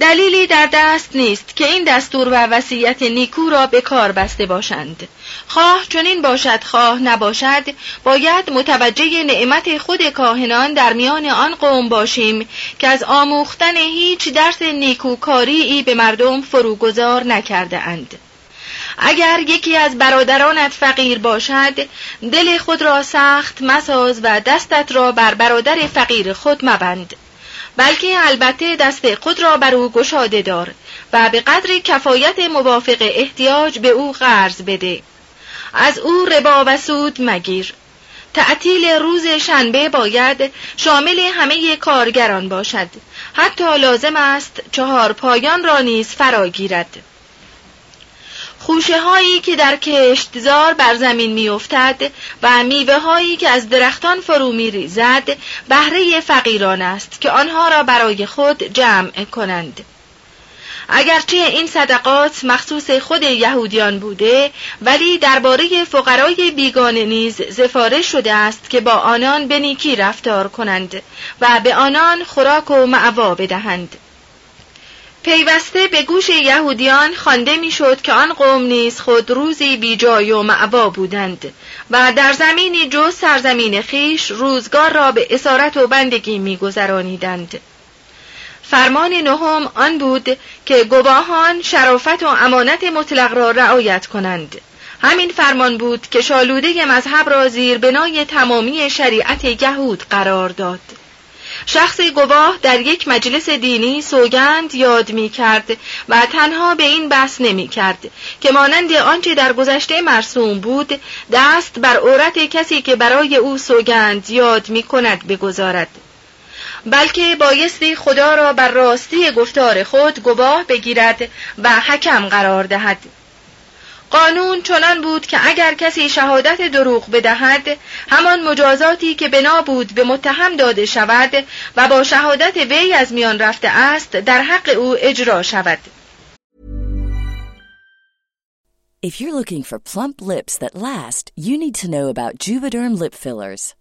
دلیلی در دست نیست که این دستور و وصیت نیکو را به کار بسته باشند. خواه چنین باشد خواه نباشد باید متوجه نعمت خود کاهنان در میان آن قوم باشیم که از آموختن هیچ درس نیکوکاری به مردم فروگذار نکرده اند. اگر یکی از برادرانت فقیر باشد دل خود را سخت مساز و دستت را بر برادر فقیر خود مبند. بلکه البته دست خود را بر او گشاده دار و به قدر کفایت موافق احتیاج به او قرض بده. از او ربا و سود مگیر. تعطیل روز شنبه باید شامل همه کارگران باشد. حتی لازم است چهار پایان را نیز فرا گیرد. خوشه هایی که در کشتزار بر زمین میافتد و میوه هایی که از درختان فرو می ریزد بهره فقیران است که آنها را برای خود جمع کنند. اگرچه این صدقات مخصوص خود یهودیان بوده ولی درباره فقرای بیگانه نیز زفارش شده است که با آنان به نیکی رفتار کنند و به آنان خوراک و معوا بدهند. پیوسته به گوش یهودیان خوانده می‌شد که آن قوم نیز خود روزی بی جای و معوا بودند و در زمینی جز سرزمین خیش روزگار را به اسارت و بندگی میگذرانیدند. فرمان نهم آن بود که گواهان شرافت و امانت مطلق را رعایت کنند. همین فرمان بود که شالوده مذهب را زیر بنای تمامی شریعت یهود قرار داد. شخص گواه در یک مجلس دینی سوگند یاد می کرد و تنها به این بحث نمی کرد که مانند آنچه در گذشته مرسوم بود دست بر عورت کسی که برای او سوگند یاد می کند بگذارد. بلکه بایستی خدا را بر راستی گفتار خود گواه بگیرد و حکم قرار دهد. قانون چنان بود که اگر کسی شهادت دروغ بدهد همان مجازاتی که بنا بود به متهم داده شود و با شهادت وی از میان رفته است در حق او اجرا شود If you're looking for plump lips that last, you need to know about Juvederm lip fillers.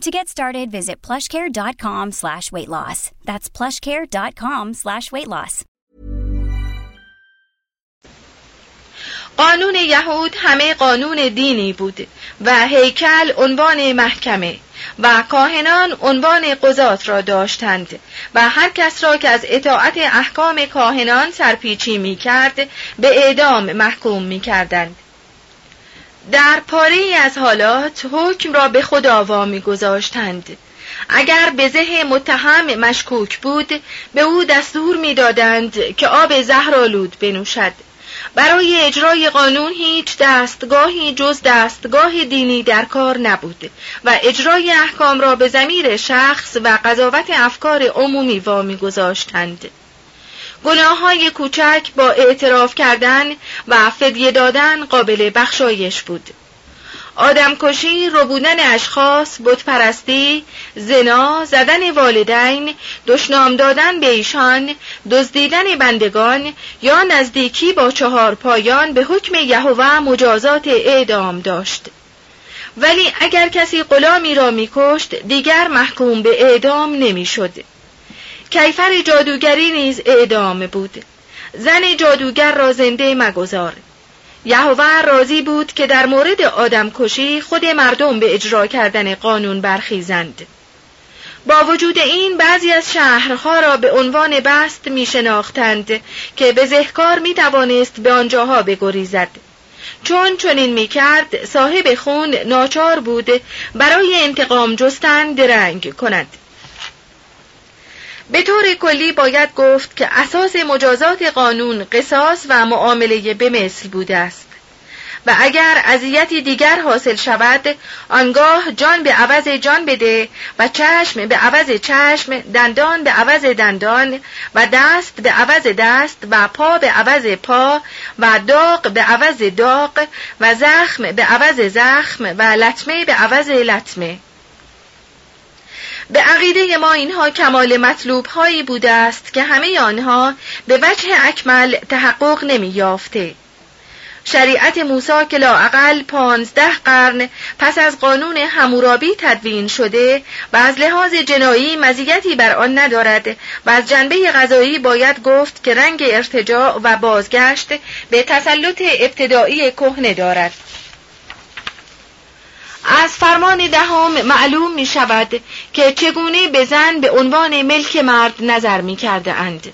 To get started, visit plushcare.com slash weight loss. That's plushcare.com slash weight loss. قانون یهود همه قانون دینی بود و هیکل عنوان محکمه و کاهنان عنوان قضات را داشتند و هر کس را که از اطاعت احکام کاهنان سرپیچی می کرد به اعدام محکوم می کردند. در پاره از حالات حکم را به خدا وامی گذاشتند اگر به زه متهم مشکوک بود به او دستور می‌دادند که آب زهرالود بنوشد. برای اجرای قانون هیچ دستگاهی جز دستگاه دینی در کار نبود و اجرای احکام را به زمیر شخص و قضاوت افکار عمومی وامی گذاشتند گناه های کوچک با اعتراف کردن و فدیه دادن قابل بخشایش بود آدمکشی، ربودن اشخاص، بتپرستی، زنا، زدن والدین، دشنام دادن به ایشان، دزدیدن بندگان یا نزدیکی با چهار پایان به حکم یهوه مجازات اعدام داشت. ولی اگر کسی غلامی را میکشت دیگر محکوم به اعدام نمی‌شد. کیفر جادوگری نیز اعدام بود. زن جادوگر را زنده مگذار. یهوه راضی بود که در مورد آدم کشی خود مردم به اجرا کردن قانون برخیزند. با وجود این بعضی از شهرها را به عنوان بست می شناختند که به زهکار می توانست به آنجاها بگریزد. چون چنین می کرد صاحب خون ناچار بود برای انتقام جستن درنگ کند. به طور کلی باید گفت که اساس مجازات قانون قصاص و معامله به مثل بوده است. و اگر اذیتی دیگر حاصل شود آنگاه جان به عوض جان بده و چشم به عوض چشم دندان به عوض دندان و دست به عوض دست و پا به عوض پا و داغ به عوض داغ و زخم به عوض زخم و لطمه به عوض لطمه. به عقیده ما اینها کمال مطلوب هایی بوده است که همه آنها به وجه اکمل تحقق نمی یافته. شریعت موسی که لاعقل پانزده قرن پس از قانون همورابی تدوین شده و از لحاظ جنایی مزیتی بر آن ندارد و از جنبه غذایی باید گفت که رنگ ارتجاع و بازگشت به تسلط ابتدایی کهنه دارد از فرمان دهم معلوم می شود که چگونه به زن به عنوان ملک مرد نظر می کرده اند.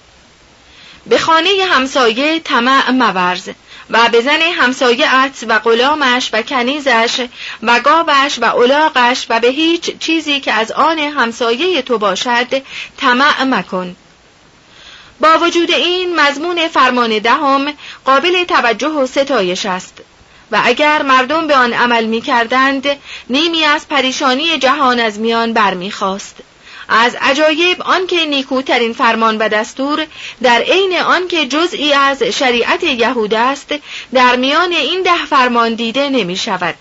به خانه همسایه طمع مورز و به زن همسایه و غلامش و کنیزش و گاوش و اولاغش و به هیچ چیزی که از آن همسایه تو باشد طمع مکن با وجود این مضمون فرمان دهم قابل توجه و ستایش است و اگر مردم به آن عمل می کردند نیمی از پریشانی جهان از میان برمیخواست. از عجایب آنکه نیکوترین فرمان و دستور در عین آنکه جزئی از شریعت یهود است در میان این ده فرمان دیده نمی شود.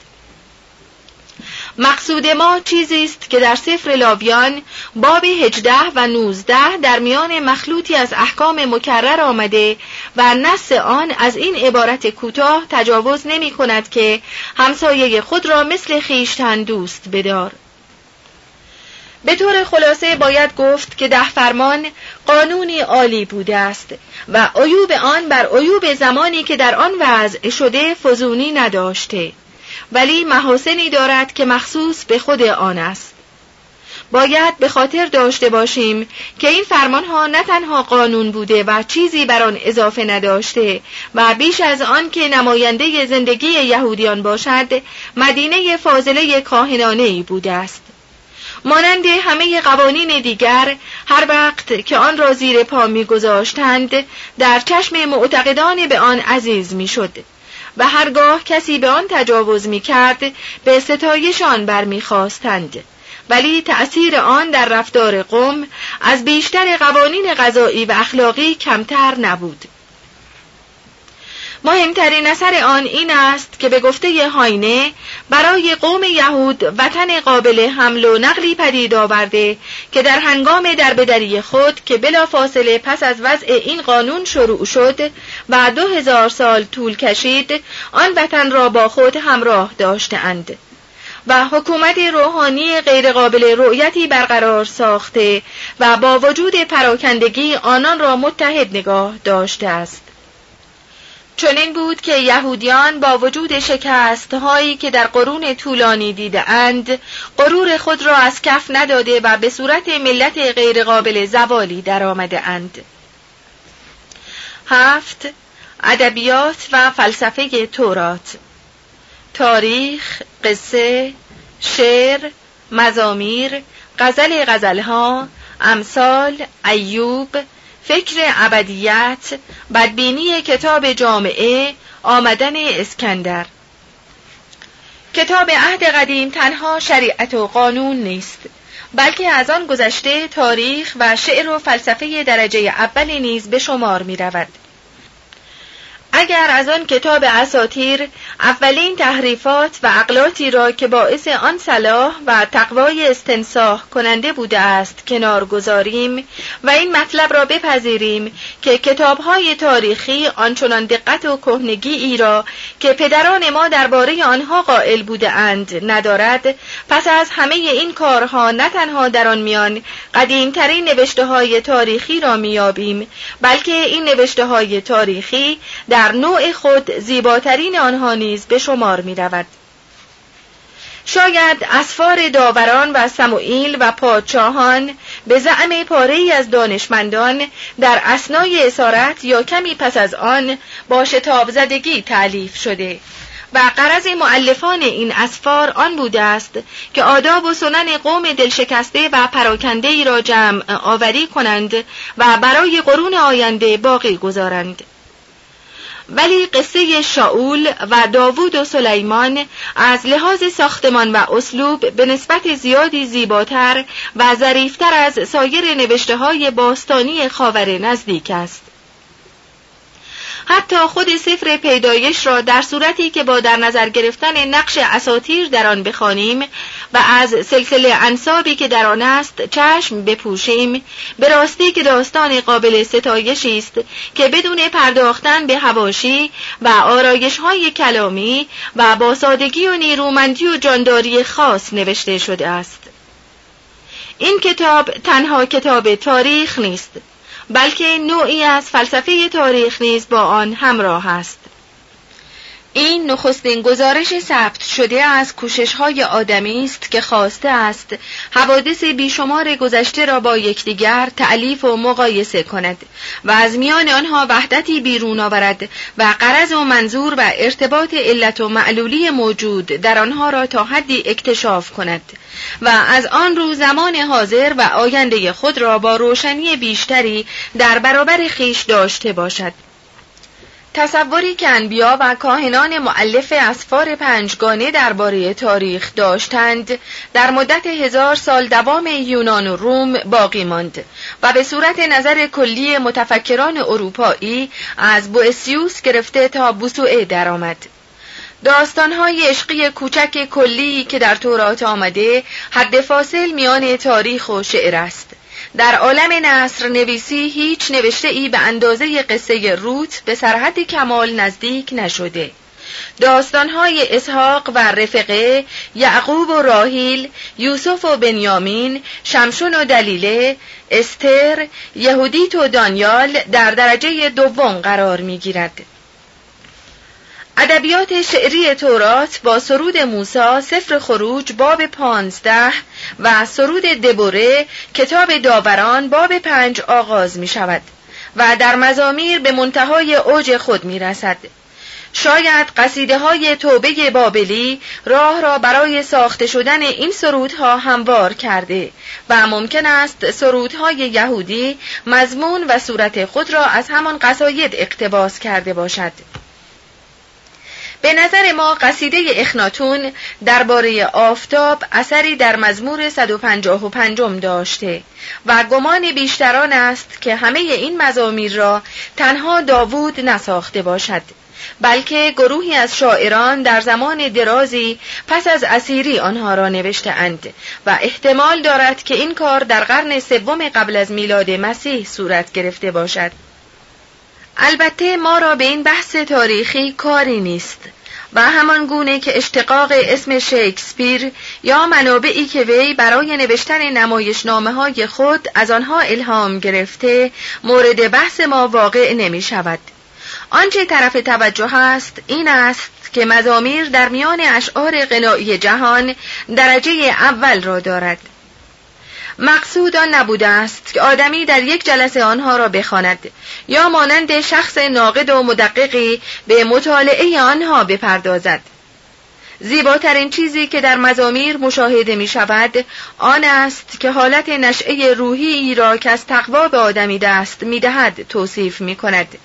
مقصود ما چیزی است که در سفر لاویان باب هجده و نوزده در میان مخلوطی از احکام مکرر آمده و نص آن از این عبارت کوتاه تجاوز نمی کند که همسایه خود را مثل خیشتن دوست بدار. به طور خلاصه باید گفت که ده فرمان قانونی عالی بوده است و عیوب آن بر عیوب زمانی که در آن وضع شده فزونی نداشته. ولی محاسنی دارد که مخصوص به خود آن است. باید به خاطر داشته باشیم که این فرمان ها نه تنها قانون بوده و چیزی بر آن اضافه نداشته و بیش از آن که نماینده زندگی یهودیان باشد مدینه فاضله کاهنانه ای بوده است. مانند همه قوانین دیگر هر وقت که آن را زیر پا میگذاشتند در چشم معتقدان به آن عزیز می‌شد. و هرگاه کسی به آن تجاوز می کرد به ستایشان برمیخواستند. ولی تأثیر آن در رفتار قوم از بیشتر قوانین غذایی و اخلاقی کمتر نبود. مهمترین اثر آن این است که به گفته هاینه برای قوم یهود وطن قابل حمل و نقلی پدید آورده که در هنگام دربدری خود که بلا فاصله پس از وضع این قانون شروع شد و دو هزار سال طول کشید آن وطن را با خود همراه داشتهاند. و حکومت روحانی غیرقابل رؤیتی برقرار ساخته و با وجود پراکندگی آنان را متحد نگاه داشته است. چنین بود که یهودیان با وجود شکست هایی که در قرون طولانی دیده اند غرور خود را از کف نداده و به صورت ملت غیرقابل زوالی درآمده اند. هفت ادبیات و فلسفه تورات. تاریخ، قصه، شعر، مزامیر، غزل غزلها، امثال، ایوب، فکر ابدیت بدبینی کتاب جامعه آمدن اسکندر کتاب عهد قدیم تنها شریعت و قانون نیست بلکه از آن گذشته تاریخ و شعر و فلسفه درجه اول نیز به شمار می رود. اگر از آن کتاب اساتیر اولین تحریفات و عقلاتی را که باعث آن صلاح و تقوای استنساح کننده بوده است کنار گذاریم و این مطلب را بپذیریم که کتابهای تاریخی آنچنان دقت و کهنگی ای را که پدران ما درباره آنها قائل بوده اند ندارد پس از همه این کارها نه تنها در آن میان قدیمترین نوشته های تاریخی را میابیم بلکه این نوشته های تاریخی در نوع خود زیباترین آنها نیز به شمار می رود. شاید اسفار داوران و سموئیل و پادشاهان به زعم پاره از دانشمندان در اسنای اسارت یا کمی پس از آن با شتاب زدگی تعلیف شده و قرض معلفان این اسفار آن بوده است که آداب و سنن قوم دلشکسته و پراکنده ای را جمع آوری کنند و برای قرون آینده باقی گذارند ولی قصه شاول و داوود و سلیمان از لحاظ ساختمان و اسلوب به نسبت زیادی زیباتر و ظریفتر از سایر نوشته های باستانی خاور نزدیک است. حتی خود سفر پیدایش را در صورتی که با در نظر گرفتن نقش اساتیر در آن بخوانیم و از سلسله انصابی که در آن است چشم بپوشیم به راستی که داستان قابل ستایشی است که بدون پرداختن به هواشی و آرایش های کلامی و با سادگی و نیرومندی و جانداری خاص نوشته شده است. این کتاب تنها کتاب تاریخ نیست بلکه نوعی از فلسفه تاریخ نیز با آن همراه است. این نخستین گزارش ثبت شده از کوشش های آدمی است که خواسته است حوادث بیشمار گذشته را با یکدیگر تعلیف و مقایسه کند و از میان آنها وحدتی بیرون آورد و قرض و منظور و ارتباط علت و معلولی موجود در آنها را تا حدی اکتشاف کند و از آن رو زمان حاضر و آینده خود را با روشنی بیشتری در برابر خیش داشته باشد. تصوری که انبیا و کاهنان معلف اسفار پنجگانه درباره تاریخ داشتند در مدت هزار سال دوام یونان و روم باقی ماند و به صورت نظر کلی متفکران اروپایی از بوئسیوس گرفته تا بوسوئه درآمد. داستانهای عشقی کوچک کلی که در تورات آمده حد فاصل میان تاریخ و شعر است در عالم نصر نویسی هیچ نوشته ای به اندازه قصه روت به سرحد کمال نزدیک نشده داستانهای اسحاق و رفقه، یعقوب و راهیل، یوسف و بنیامین، شمشون و دلیله، استر، یهودیت و دانیال در درجه دوم قرار می گیرد. ادبیات شعری تورات با سرود موسی سفر خروج باب پانزده و سرود دبوره کتاب داوران باب پنج آغاز می شود و در مزامیر به منتهای اوج خود می رسد. شاید قصیده های توبه بابلی راه را برای ساخته شدن این سرودها هموار کرده و ممکن است سرودهای یهودی مضمون و صورت خود را از همان قصاید اقتباس کرده باشد. به نظر ما قصیده اخناتون درباره آفتاب اثری در مزمور 155 داشته و گمان بیشتران است که همه این مزامیر را تنها داوود نساخته باشد بلکه گروهی از شاعران در زمان درازی پس از اسیری آنها را نوشته اند و احتمال دارد که این کار در قرن سوم قبل از میلاد مسیح صورت گرفته باشد. البته ما را به این بحث تاریخی کاری نیست و همان گونه که اشتقاق اسم شکسپیر یا منابعی که وی برای نوشتن نمایشنامه های خود از آنها الهام گرفته مورد بحث ما واقع نمی شود. آنچه طرف توجه است این است که مزامیر در میان اشعار غنایی جهان درجه اول را دارد مقصود آن نبوده است که آدمی در یک جلسه آنها را بخواند یا مانند شخص ناقد و مدققی به مطالعه آنها بپردازد زیباترین چیزی که در مزامیر مشاهده می شود آن است که حالت نشعه روحی را که از تقوا به آدمی دست می دهد توصیف می کند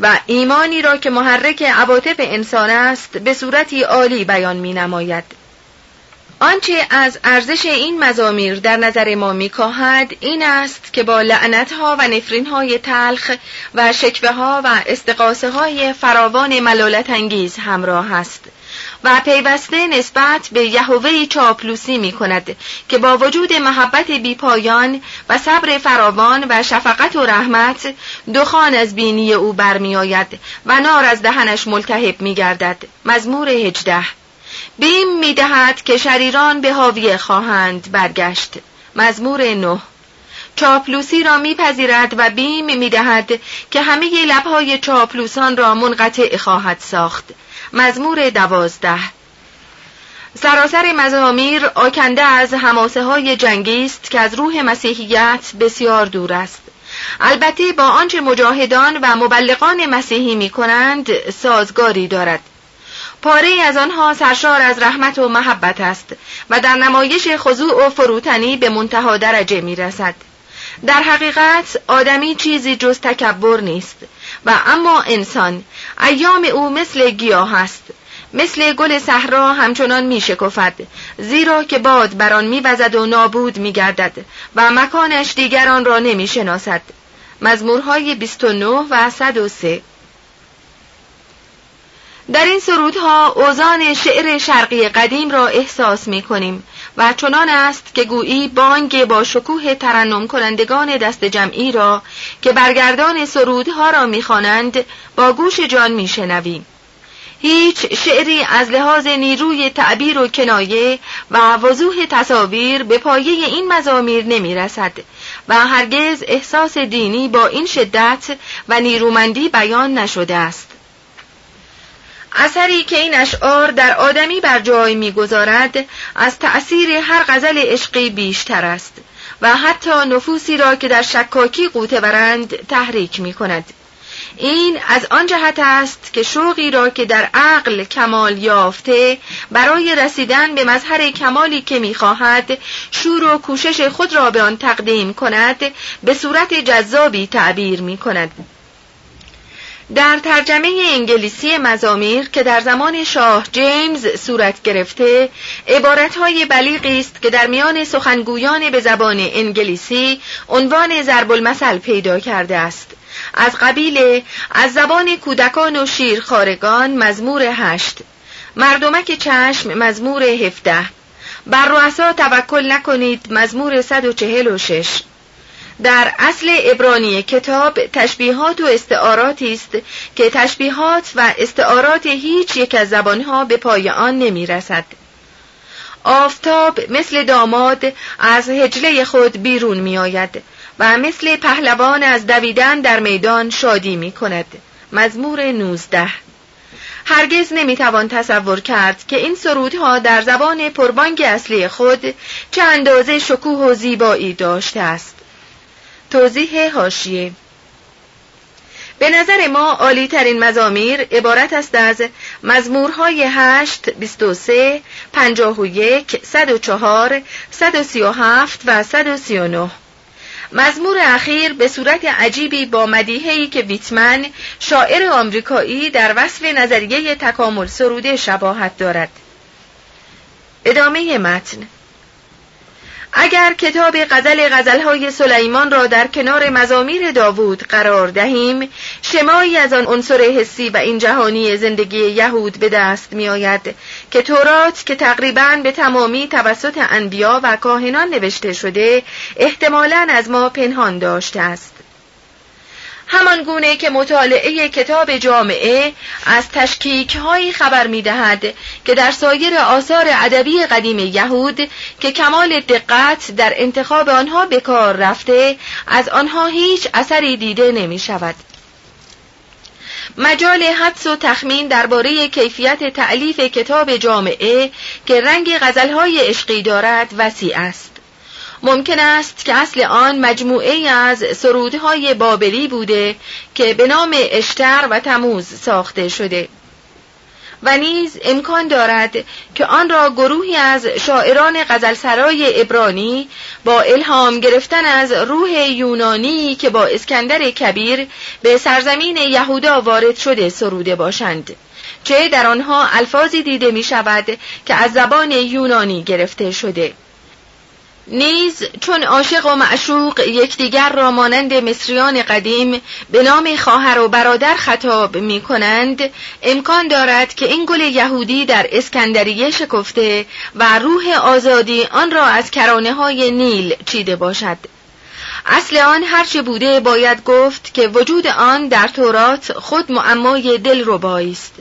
و ایمانی را که محرک عواطف انسان است به صورتی عالی بیان می نماید. آنچه از ارزش این مزامیر در نظر ما میکاهد این است که با لعنتها و نفرینهای تلخ و شکوه ها و استقاسه های فراوان ملالت انگیز همراه است و پیوسته نسبت به یهوه چاپلوسی می کند که با وجود محبت بیپایان و صبر فراوان و شفقت و رحمت دخان از بینی او برمی آید و نار از دهنش ملتهب می گردد مزمور هجده بیم می دهد که شریران به حاویه خواهند برگشت. مزمور نه چاپلوسی را میپذیرد و بیم می‌دهد که همه لبهای چاپلوسان را منقطع خواهد ساخت. مزمور دوازده. سراسر مزامیر آکنده از هماسه های جنگی است که از روح مسیحیت بسیار دور است. البته با آنچه مجاهدان و مبلغان مسیحی می کنند سازگاری دارد. پاره از آنها سرشار از رحمت و محبت است و در نمایش خضوع و فروتنی به منتها درجه می رسد. در حقیقت آدمی چیزی جز تکبر نیست و اما انسان ایام او مثل گیاه است مثل گل صحرا همچنان می شکفد زیرا که باد بر آن میوزد و نابود می گردد و مکانش دیگران را نمی شناسد مزمورهای 29 و 103 در این سرودها اوزان شعر شرقی قدیم را احساس می کنیم و چنان است که گویی بانگ با شکوه ترنم کنندگان دست جمعی را که برگردان سرودها را می‌خوانند با گوش جان میشنویم. هیچ شعری از لحاظ نیروی تعبیر و کنایه و وضوح تصاویر به پایه این مزامیر نمی رسد و هرگز احساس دینی با این شدت و نیرومندی بیان نشده است. اثری که این اشعار در آدمی بر جای می‌گذارد از تأثیر هر غزل عشقی بیشتر است و حتی نفوسی را که در شکاکی قوته برند تحریک می کند. این از آن جهت است که شوقی را که در عقل کمال یافته برای رسیدن به مظهر کمالی که می‌خواهد شور و کوشش خود را به آن تقدیم کند به صورت جذابی تعبیر می کند. در ترجمه انگلیسی مزامیر که در زمان شاه جیمز صورت گرفته عبارتهای بلیغی است که در میان سخنگویان به زبان انگلیسی عنوان ضرب المثل پیدا کرده است. از قبیل از زبان کودکان و شیرخارگان مزمور هشت. مردمک چشم مزمور هفته بر رؤسا توکل نکنید مزمور 146 در اصل ابرانی کتاب تشبیهات و استعاراتی است که تشبیهات و استعارات هیچ یک از زبانها به پای آن نمی رسد. آفتاب مثل داماد از هجله خود بیرون می آید و مثل پهلوان از دویدن در میدان شادی می کند. مزمور 19 هرگز نمی‌توان تصور کرد که این سرودها در زبان پربانگ اصلی خود چه اندازه شکوه و زیبایی داشته است. توضیح هاشیه به نظر ما عالی ترین مزامیر عبارت است از مزمورهای 8, 23, 51, 104, 137 و 139 مزمور اخیر به صورت عجیبی با مدیحه‌ای که ویتمن شاعر آمریکایی در وصف نظریه تکامل سروده شباهت دارد. ادامه متن. اگر کتاب غزل غزلهای سلیمان را در کنار مزامیر داوود قرار دهیم شمایی از آن عنصر حسی و این جهانی زندگی یهود به دست می آید که تورات که تقریبا به تمامی توسط انبیا و کاهنان نوشته شده احتمالا از ما پنهان داشته است. همان گونه که مطالعه کتاب جامعه از تشکیک هایی خبر می دهد که در سایر آثار ادبی قدیم یهود که کمال دقت در انتخاب آنها به کار رفته از آنها هیچ اثری دیده نمی شود. مجال حدس و تخمین درباره کیفیت تعلیف کتاب جامعه که رنگ غزلهای عشقی دارد وسیع است. ممکن است که اصل آن مجموعه از سرودهای بابلی بوده که به نام اشتر و تموز ساخته شده. و نیز امکان دارد که آن را گروهی از شاعران غزلسرای ابرانی با الهام گرفتن از روح یونانی که با اسکندر کبیر به سرزمین یهودا وارد شده سروده باشند چه در آنها الفاظی دیده می شود که از زبان یونانی گرفته شده. نیز چون عاشق و معشوق یکدیگر را مانند مصریان قدیم به نام خواهر و برادر خطاب می کنند امکان دارد که این گل یهودی در اسکندریه شکفته و روح آزادی آن را از کرانه های نیل چیده باشد. اصل آن هرچه بوده باید گفت که وجود آن در تورات خود معمای دل است.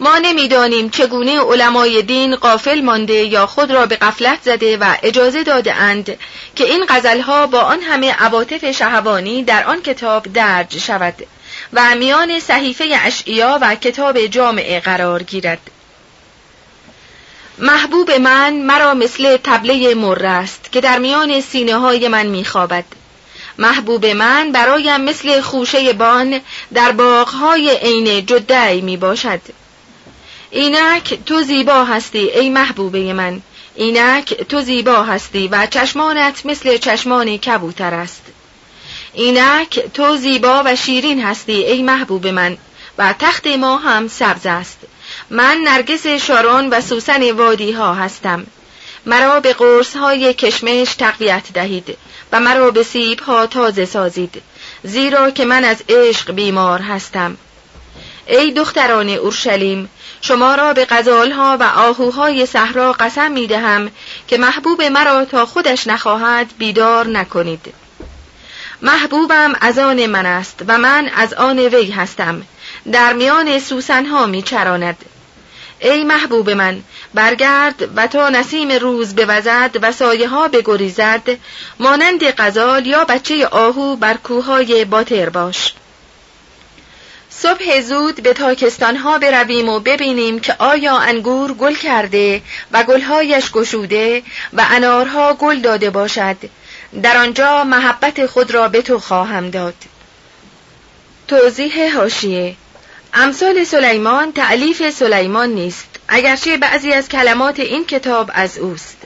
ما نمی‌دانیم چگونه علمای دین قافل مانده یا خود را به قفلت زده و اجازه داده اند که این غزلها با آن همه عواطف شهوانی در آن کتاب درج شود و میان صحیفه اشعیا و کتاب جامعه قرار گیرد. محبوب من مرا مثل تبله مر است که در میان سینه های من میخوابد. محبوب من برایم مثل خوشه بان در باغهای عین جدعی می باشد اینک تو زیبا هستی ای محبوبه من. اینک تو زیبا هستی و چشمانت مثل چشمان کبوتر است. اینک تو زیبا و شیرین هستی ای محبوب من. و تخت ما هم سبز است. من نرگس شارون و سوسن وادی ها هستم. مرا به قرص های کشمش تقویت دهید و مرا به سیب ها تازه سازید زیرا که من از عشق بیمار هستم. ای دختران اورشلیم شما را به غزالها و آهوهای صحرا قسم می دهم که محبوب مرا تا خودش نخواهد بیدار نکنید. محبوبم از آن من است و من از آن وی هستم. در میان سوسنها می چراند ای محبوب من برگرد و تا نسیم روز بوزد و سایه ها بگریزد مانند غزال یا بچه آهو بر کوههای باتر باش. صبح زود به تاکستان ها برویم و ببینیم که آیا انگور گل کرده و گلهایش گشوده و انارها گل داده باشد. در آنجا محبت خود را به تو خواهم داد. توضیح هاشیه امثال سلیمان تعلیف سلیمان نیست اگرچه بعضی از کلمات این کتاب از اوست.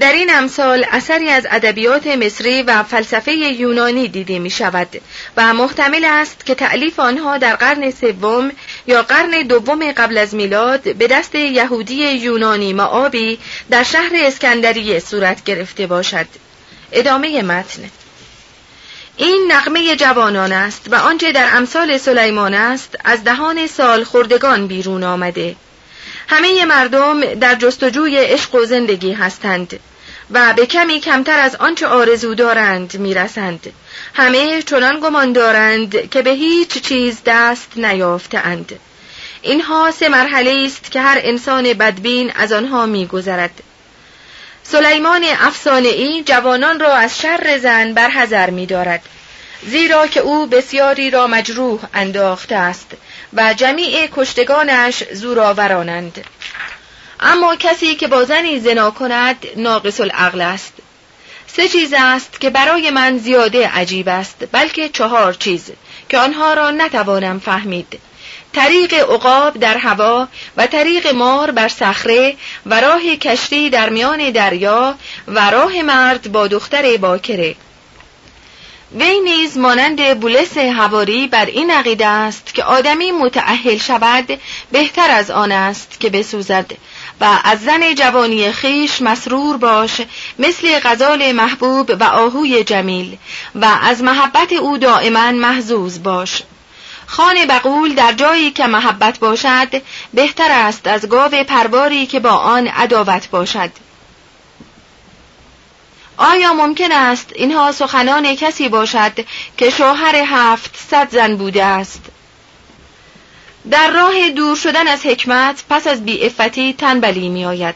در این امثال اثری از ادبیات مصری و فلسفه یونانی دیده می شود و محتمل است که تعلیف آنها در قرن سوم یا قرن دوم قبل از میلاد به دست یهودی یونانی معابی در شهر اسکندریه صورت گرفته باشد. ادامه متن. این نقمه جوانان است و آنچه در امثال سلیمان است از دهان سال خوردگان بیرون آمده. همه مردم در جستجوی عشق و زندگی هستند. و به کمی کمتر از آنچه آرزو دارند می‌رسند. همه چنان گمان دارند که به هیچ چیز دست نیافتند اینها سه مرحله است که هر انسان بدبین از آنها میگذرد. سلیمان افسانه ای جوانان را از شر زن برحذر می دارد زیرا که او بسیاری را مجروح انداخته است و جمیع کشتگانش زورآورانند. اما کسی که با زنی زنا کند ناقص العقل است. سه چیز است که برای من زیاده عجیب است بلکه چهار چیز که آنها را نتوانم فهمید. طریق عقاب در هوا و طریق مار بر صخره و راه کشتی در میان دریا و راه مرد با دختر باکره. وی نیز مانند بولس هواری بر این عقیده است که آدمی متعهل شود بهتر از آن است که بسوزد. و از زن جوانی خیش مسرور باش مثل غزال محبوب و آهوی جمیل و از محبت او دائما محزوز باش. خانه بقول در جایی که محبت باشد بهتر است از گاو پرباری که با آن عداوت باشد. آیا ممکن است اینها سخنان کسی باشد که شوهر هفت صد زن بوده است؟ در راه دور شدن از حکمت پس از افتی تنبلی می آید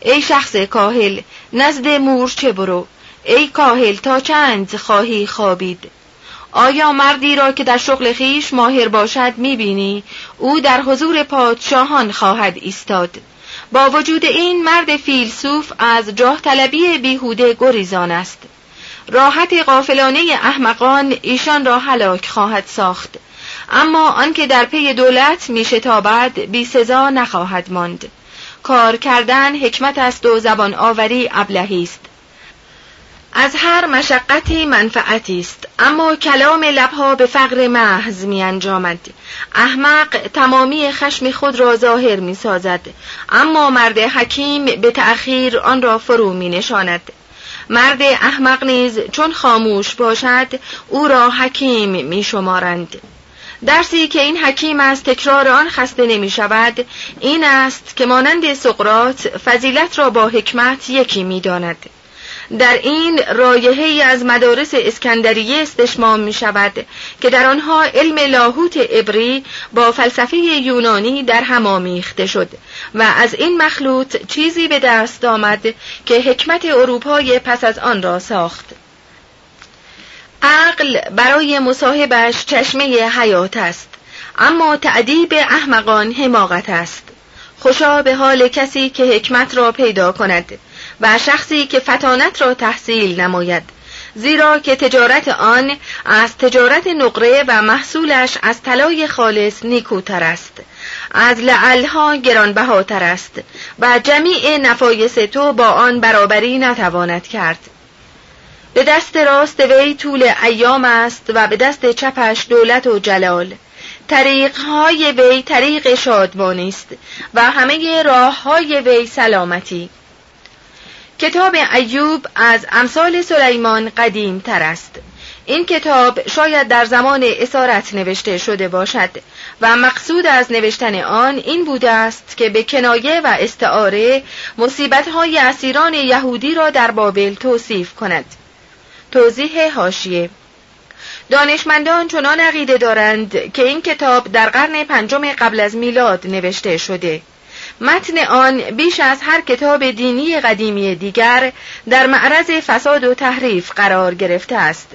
ای شخص کاهل نزد مورچه برو؟ ای کاهل تا چند خواهی خوابید؟ آیا مردی را که در شغل خیش ماهر باشد می‌بینی؟ او در حضور پادشاهان خواهد ایستاد. با وجود این مرد فیلسوف از جاه طلبی بیهوده گریزان است. راحت قافلانه احمقان ایشان را هلاک خواهد ساخت. اما آنکه در پی دولت میشتابد بی سزا نخواهد ماند. کار کردن حکمت است و زبان آوری ابلهی است. از هر مشقتی منفعتی است. اما کلام لبها به فقر محض می انجامد. احمق تمامی خشم خود را ظاهر می سازد. اما مرد حکیم به تأخیر آن را فرو می نشاند. مرد احمق نیز چون خاموش باشد او را حکیم می شمارند. درسی که این حکیم از تکرار آن خسته نمی شود این است که مانند سقرات فضیلت را با حکمت یکی می داند. در این رایحه از مدارس اسکندریه استشمام می شود که در آنها علم لاهوت عبری با فلسفه یونانی در هم آمیخته شد و از این مخلوط چیزی به دست آمد که حکمت اروپای پس از آن را ساخت عقل برای مصاحبش چشمه حیات است اما تعدیب احمقان حماقت است. خوشا به حال کسی که حکمت را پیدا کند و شخصی که فتانت را تحصیل نماید زیرا که تجارت آن از تجارت نقره و محصولش از طلای خالص نیکوتر است. از لعلها گرانبهاتر است و جمیع نفایس تو با آن برابری نتواند کرد. به دست راست وی طول ایام است و به دست چپش دولت و جلال. طریقهای وی طریق شادمانی است و همه راه های وی سلامتی. کتاب ایوب از امثال سلیمان قدیم تر است. این کتاب شاید در زمان اسارت نوشته شده باشد و مقصود از نوشتن آن این بوده است که به کنایه و استعاره های اسیران یهودی را در بابل توصیف کند. توضیح هاشیه دانشمندان چنان عقیده دارند که این کتاب در قرن پنجم قبل از میلاد نوشته شده. متن آن بیش از هر کتاب دینی قدیمی دیگر در معرض فساد و تحریف قرار گرفته است.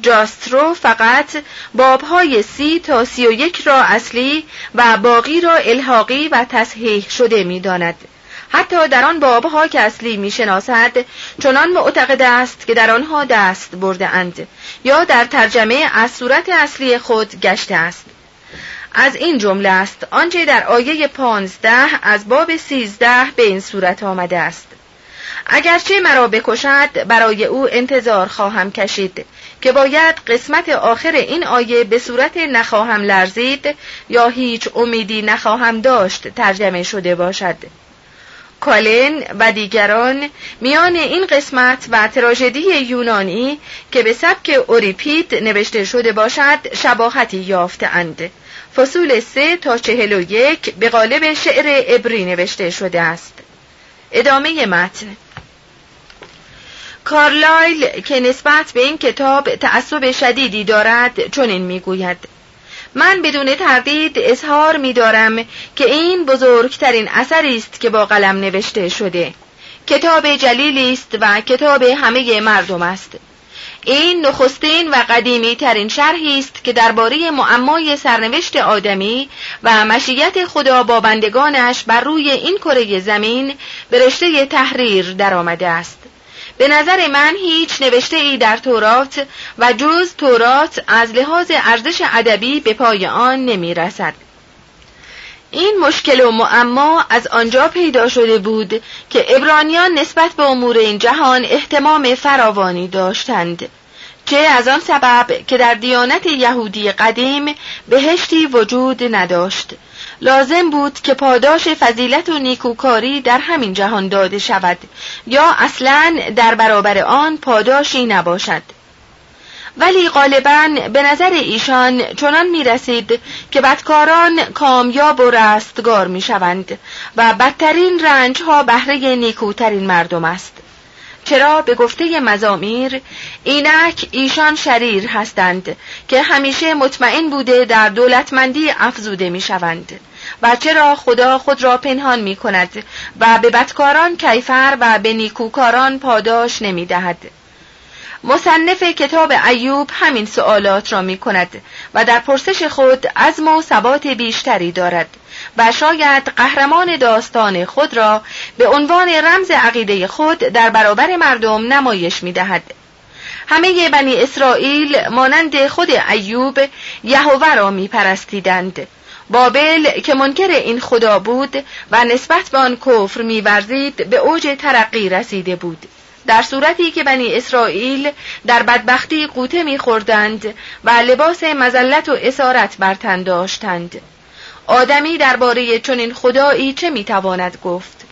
جاسترو فقط بابهای سی تا سی و یک را اصلی و باقی را الحاقی و تصحیح شده می داند. حتی در آن بابها که اصلی می شناسد چنان معتقد است که در آنها دست برده اند یا در ترجمه از صورت اصلی خود گشته است. از این جمله است آنچه در آیه پانزده از باب سیزده به این صورت آمده است. اگرچه مرا بکشد برای او انتظار خواهم کشید که باید قسمت آخر این آیه به صورت نخواهم لرزید یا هیچ امیدی نخواهم داشت ترجمه شده باشد. کالن و دیگران میان این قسمت و تراژدی یونانی که به سبک اوریپید نوشته شده باشد شباهتی یافته اند فصول سه تا چهل و یک به قالب شعر عبری نوشته شده است. ادامه متن. کارلایل که نسبت به این کتاب تعصب شدیدی دارد چنین می‌گوید. من بدون تردید اظهار می دارم که این بزرگترین اثری است که با قلم نوشته شده. کتاب جلیلی است و کتاب همه مردم است. این نخستین و قدیمی ترین شرحی است که درباره معمای سرنوشت آدمی و مشیت خدا با بندگانش بر روی این کره زمین به تحریر درآمده است. به نظر من هیچ نوشته ای در تورات و جز تورات از لحاظ ارزش ادبی به پای آن نمی رسد. این مشکل و معما از آنجا پیدا شده بود که ابرانیان نسبت به امور این جهان احتمام فراوانی داشتند چه از آن سبب که در دیانت یهودی قدیم بهشتی وجود نداشت لازم بود که پاداش فضیلت و نیکوکاری در همین جهان داده شود یا اصلا در برابر آن پاداشی نباشد. ولی غالبا به نظر ایشان چنان می رسید که بدکاران کامیاب و رستگار می شوند و بدترین رنج ها بهره نیکوترین مردم است. چرا به گفته مزامیر اینک ایشان شریر هستند که همیشه مطمئن بوده در دولتمندی افزوده می شوند و چرا خدا خود را پنهان می کند و به بدکاران کیفر و به نیکوکاران پاداش نمی دهد مصنف کتاب ایوب همین سوالات را می کند و در پرسش خود عزم و ثبات بیشتری دارد و شاید قهرمان داستان خود را به عنوان رمز عقیده خود در برابر مردم نمایش می دهد. همه بنی اسرائیل مانند خود ایوب یهوه را می پرستیدند. بابل که منکر این خدا بود و نسبت به آن کفر میورزید به اوج ترقی رسیده بود. در صورتی که بنی اسرائیل در بدبختی قوطه میخوردند و لباس مزلت و اسارت بر تن داشتند. آدمی درباره چنین خدایی چه می‌تواند گفت؟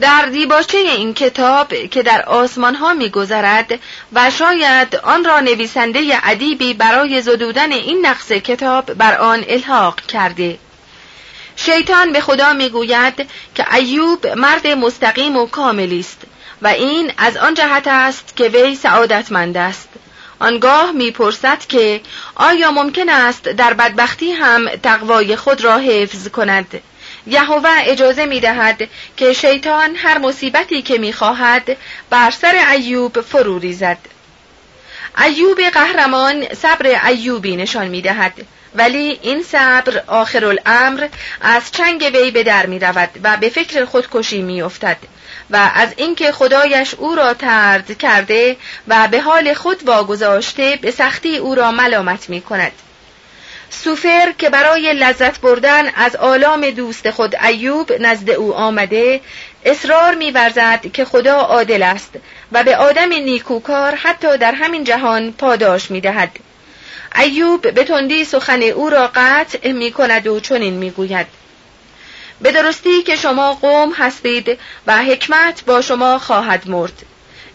در دیباچه این کتاب که در آسمان ها میگذرد و شاید آن را نویسنده ادیبی برای زدودن این نقص کتاب بر آن الحاق کرده. شیطان به خدا می‌گوید که ایوب مرد مستقیم و کاملی است و این از آن جهت است که وی سعادتمند است. آنگاه می‌پرسد که آیا ممکن است در بدبختی هم تقوای خود را حفظ کند؟ یهوه اجازه می دهد که شیطان هر مصیبتی که می خواهد بر سر ایوب فرو ریزد. ایوب قهرمان صبر ایوبی نشان می دهد ولی این صبر آخر الامر از چنگ وی به در می رود و به فکر خودکشی می افتد و از اینکه خدایش او را ترد کرده و به حال خود واگذاشته به سختی او را ملامت می کند سوفر که برای لذت بردن از آلام دوست خود ایوب نزد او آمده اصرار میورزد که خدا عادل است و به آدم نیکوکار حتی در همین جهان پاداش می‌دهد. ایوب به تندی سخن او را قطع می کند و چنین می‌گوید. به درستی که شما قوم هستید و حکمت با شما خواهد مرد.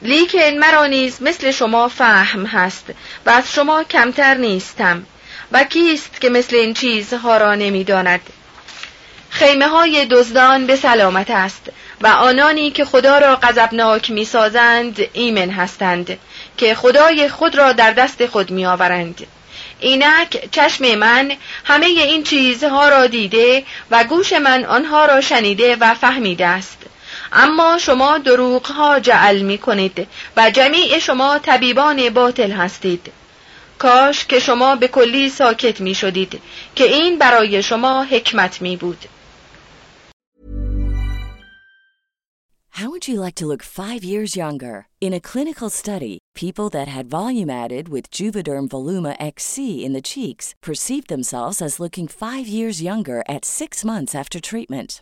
لیکن مرا نیز مثل شما فهم هست و از شما کمتر نیستم. و کیست که مثل این چیزها را نمی‌داند؟ خیمه های دزدان به سلامت است و آنانی که خدا را غضبناک می‌سازند ایمن هستند که خدای خود را در دست خود میآورند. اینک چشم من همه این چیزها را دیده و گوش من آنها را شنیده و فهمیده است. اما شما دروغ جعل می کنید و جمیع شما طبیبان باطل هستید. کاش که شما به کلی ساکت می شدید که این برای شما حکمت می بود How would you like to look five years younger? In a clinical study, people that had volume added with Juvederm Voluma XC in the cheeks perceived themselves as looking five years younger at six months after treatment.